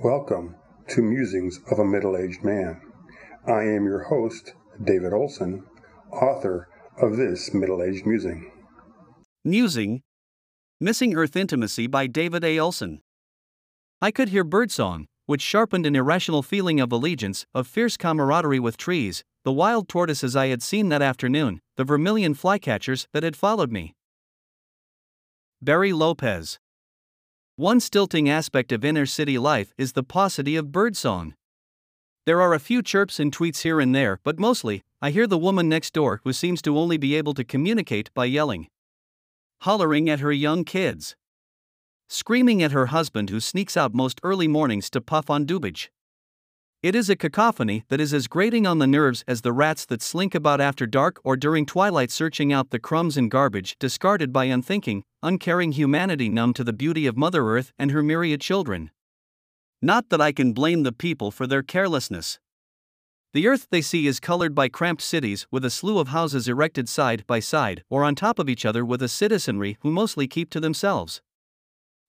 Welcome to Musings of a Middle Aged Man. I am your host, David Olson, author of this middle aged musing. Musing Missing Earth Intimacy by David A. Olson. I could hear birdsong, which sharpened an irrational feeling of allegiance, of fierce camaraderie with trees, the wild tortoises I had seen that afternoon, the vermilion flycatchers that had followed me. Barry Lopez. One stilting aspect of inner city life is the paucity of birdsong. There are a few chirps and tweets here and there, but mostly, I hear the woman next door who seems to only be able to communicate by yelling, hollering at her young kids, screaming at her husband who sneaks out most early mornings to puff on dubage. It is a cacophony that is as grating on the nerves as the rats that slink about after dark or during twilight searching out the crumbs and garbage discarded by unthinking, uncaring humanity numb to the beauty of Mother Earth and her myriad children. Not that I can blame the people for their carelessness. The earth they see is colored by cramped cities with a slew of houses erected side by side or on top of each other with a citizenry who mostly keep to themselves.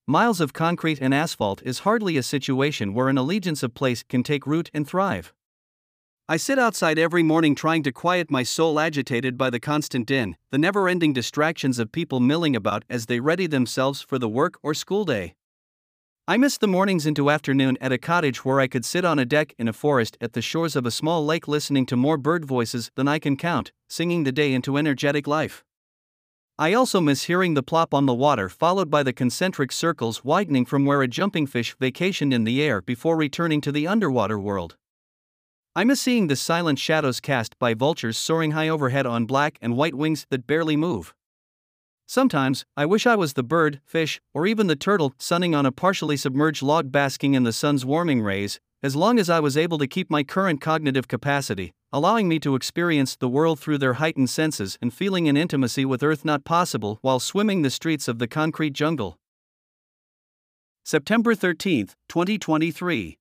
Miles of concrete and asphalt is hardly a situation where an allegiance of place can take root and thrive. I sit outside every morning trying to quiet my soul agitated by the constant din, the never ending distractions of people milling about as they ready themselves for the work or school day. I miss the mornings into afternoon at a cottage where I could sit on a deck in a forest at the shores of a small lake listening to more bird voices than I can count, singing the day into energetic life. I also miss hearing the plop on the water followed by the concentric circles widening from where a jumping fish vacationed in the air before returning to the underwater world. I miss seeing the silent shadows cast by vultures soaring high overhead on black and white wings that barely move. Sometimes, I wish I was the bird, fish, or even the turtle sunning on a partially submerged log basking in the sun's warming rays, as long as I was able to keep my current cognitive capacity, allowing me to experience the world through their heightened senses and feeling an intimacy with Earth not possible while swimming the streets of the concrete jungle. September 13, 2023.